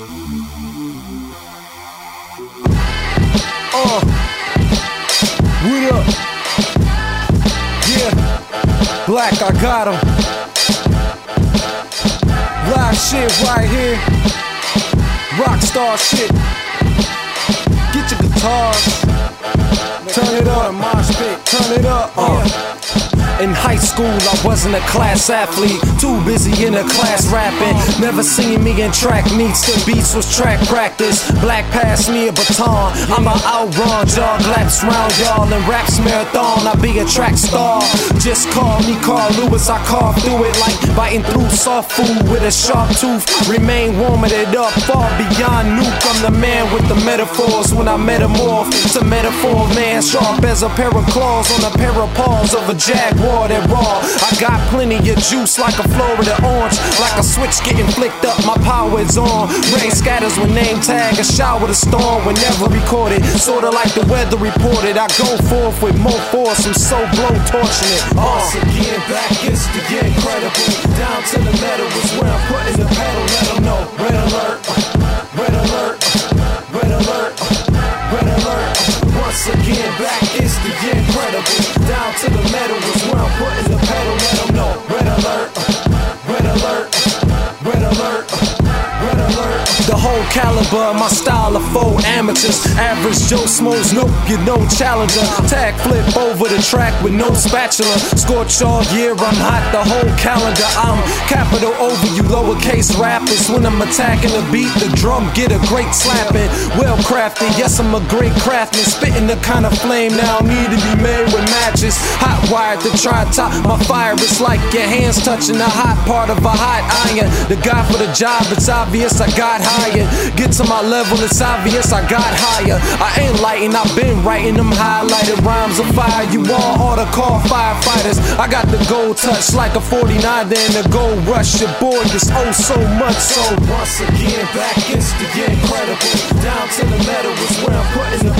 Uh, what up? Yeah, black, I got him. Live shit right here. Rockstar shit. Get your guitars. In high school, I wasn't a class athlete. Too busy in a class rapping. Never seen me in track meets. The beats was track practice. Black passed me a baton. I'm a outrun, jog laps round y'all and raps marathon. I be a track star. Just call me Carl Lewis. I carve through it like biting through soft food with a sharp tooth. Remain warming it up far beyond nuke. I'm the man with the metaphors when I metamorph to metaphor man sharp as a pair of claws on a pair of paws of a jaguar than raw. I got plenty of juice like a Florida orange. Like a switch getting flicked up, my power is on. Rain scatters with name tag, a shower the storm whenever recorded. Sorta like the weather reported. I go forth with more force, I'm so blow torching it. Uh. Once again, back is the incredible. Down to the metal caliber, my style of faux amateurs. Average Joe Smokes, nope, you're no challenger. Tag flip over the track with no spatula. Scorch all year, I'm hot the whole calendar. I'm capital over you lowercase rappers. When I'm attacking the beat, the drum get a great slapping. Well crafted, yes, I'm a great craftsman. Spitting the kind of flame now need to be made with matches. Hot wired to try top my fire. It's like your hands touching the hot part of a hot iron. The guy for the job, it's obvious I got hired. Get to my level, it's obvious I got higher. I ain't lighting, I've been writing them highlighted rhymes of fire. You all ought call firefighters. I got the gold touch like a 49 then the gold rush. Your boy is oh so much so. Once again, back is the incredible. Down to the metal is where I'm putting the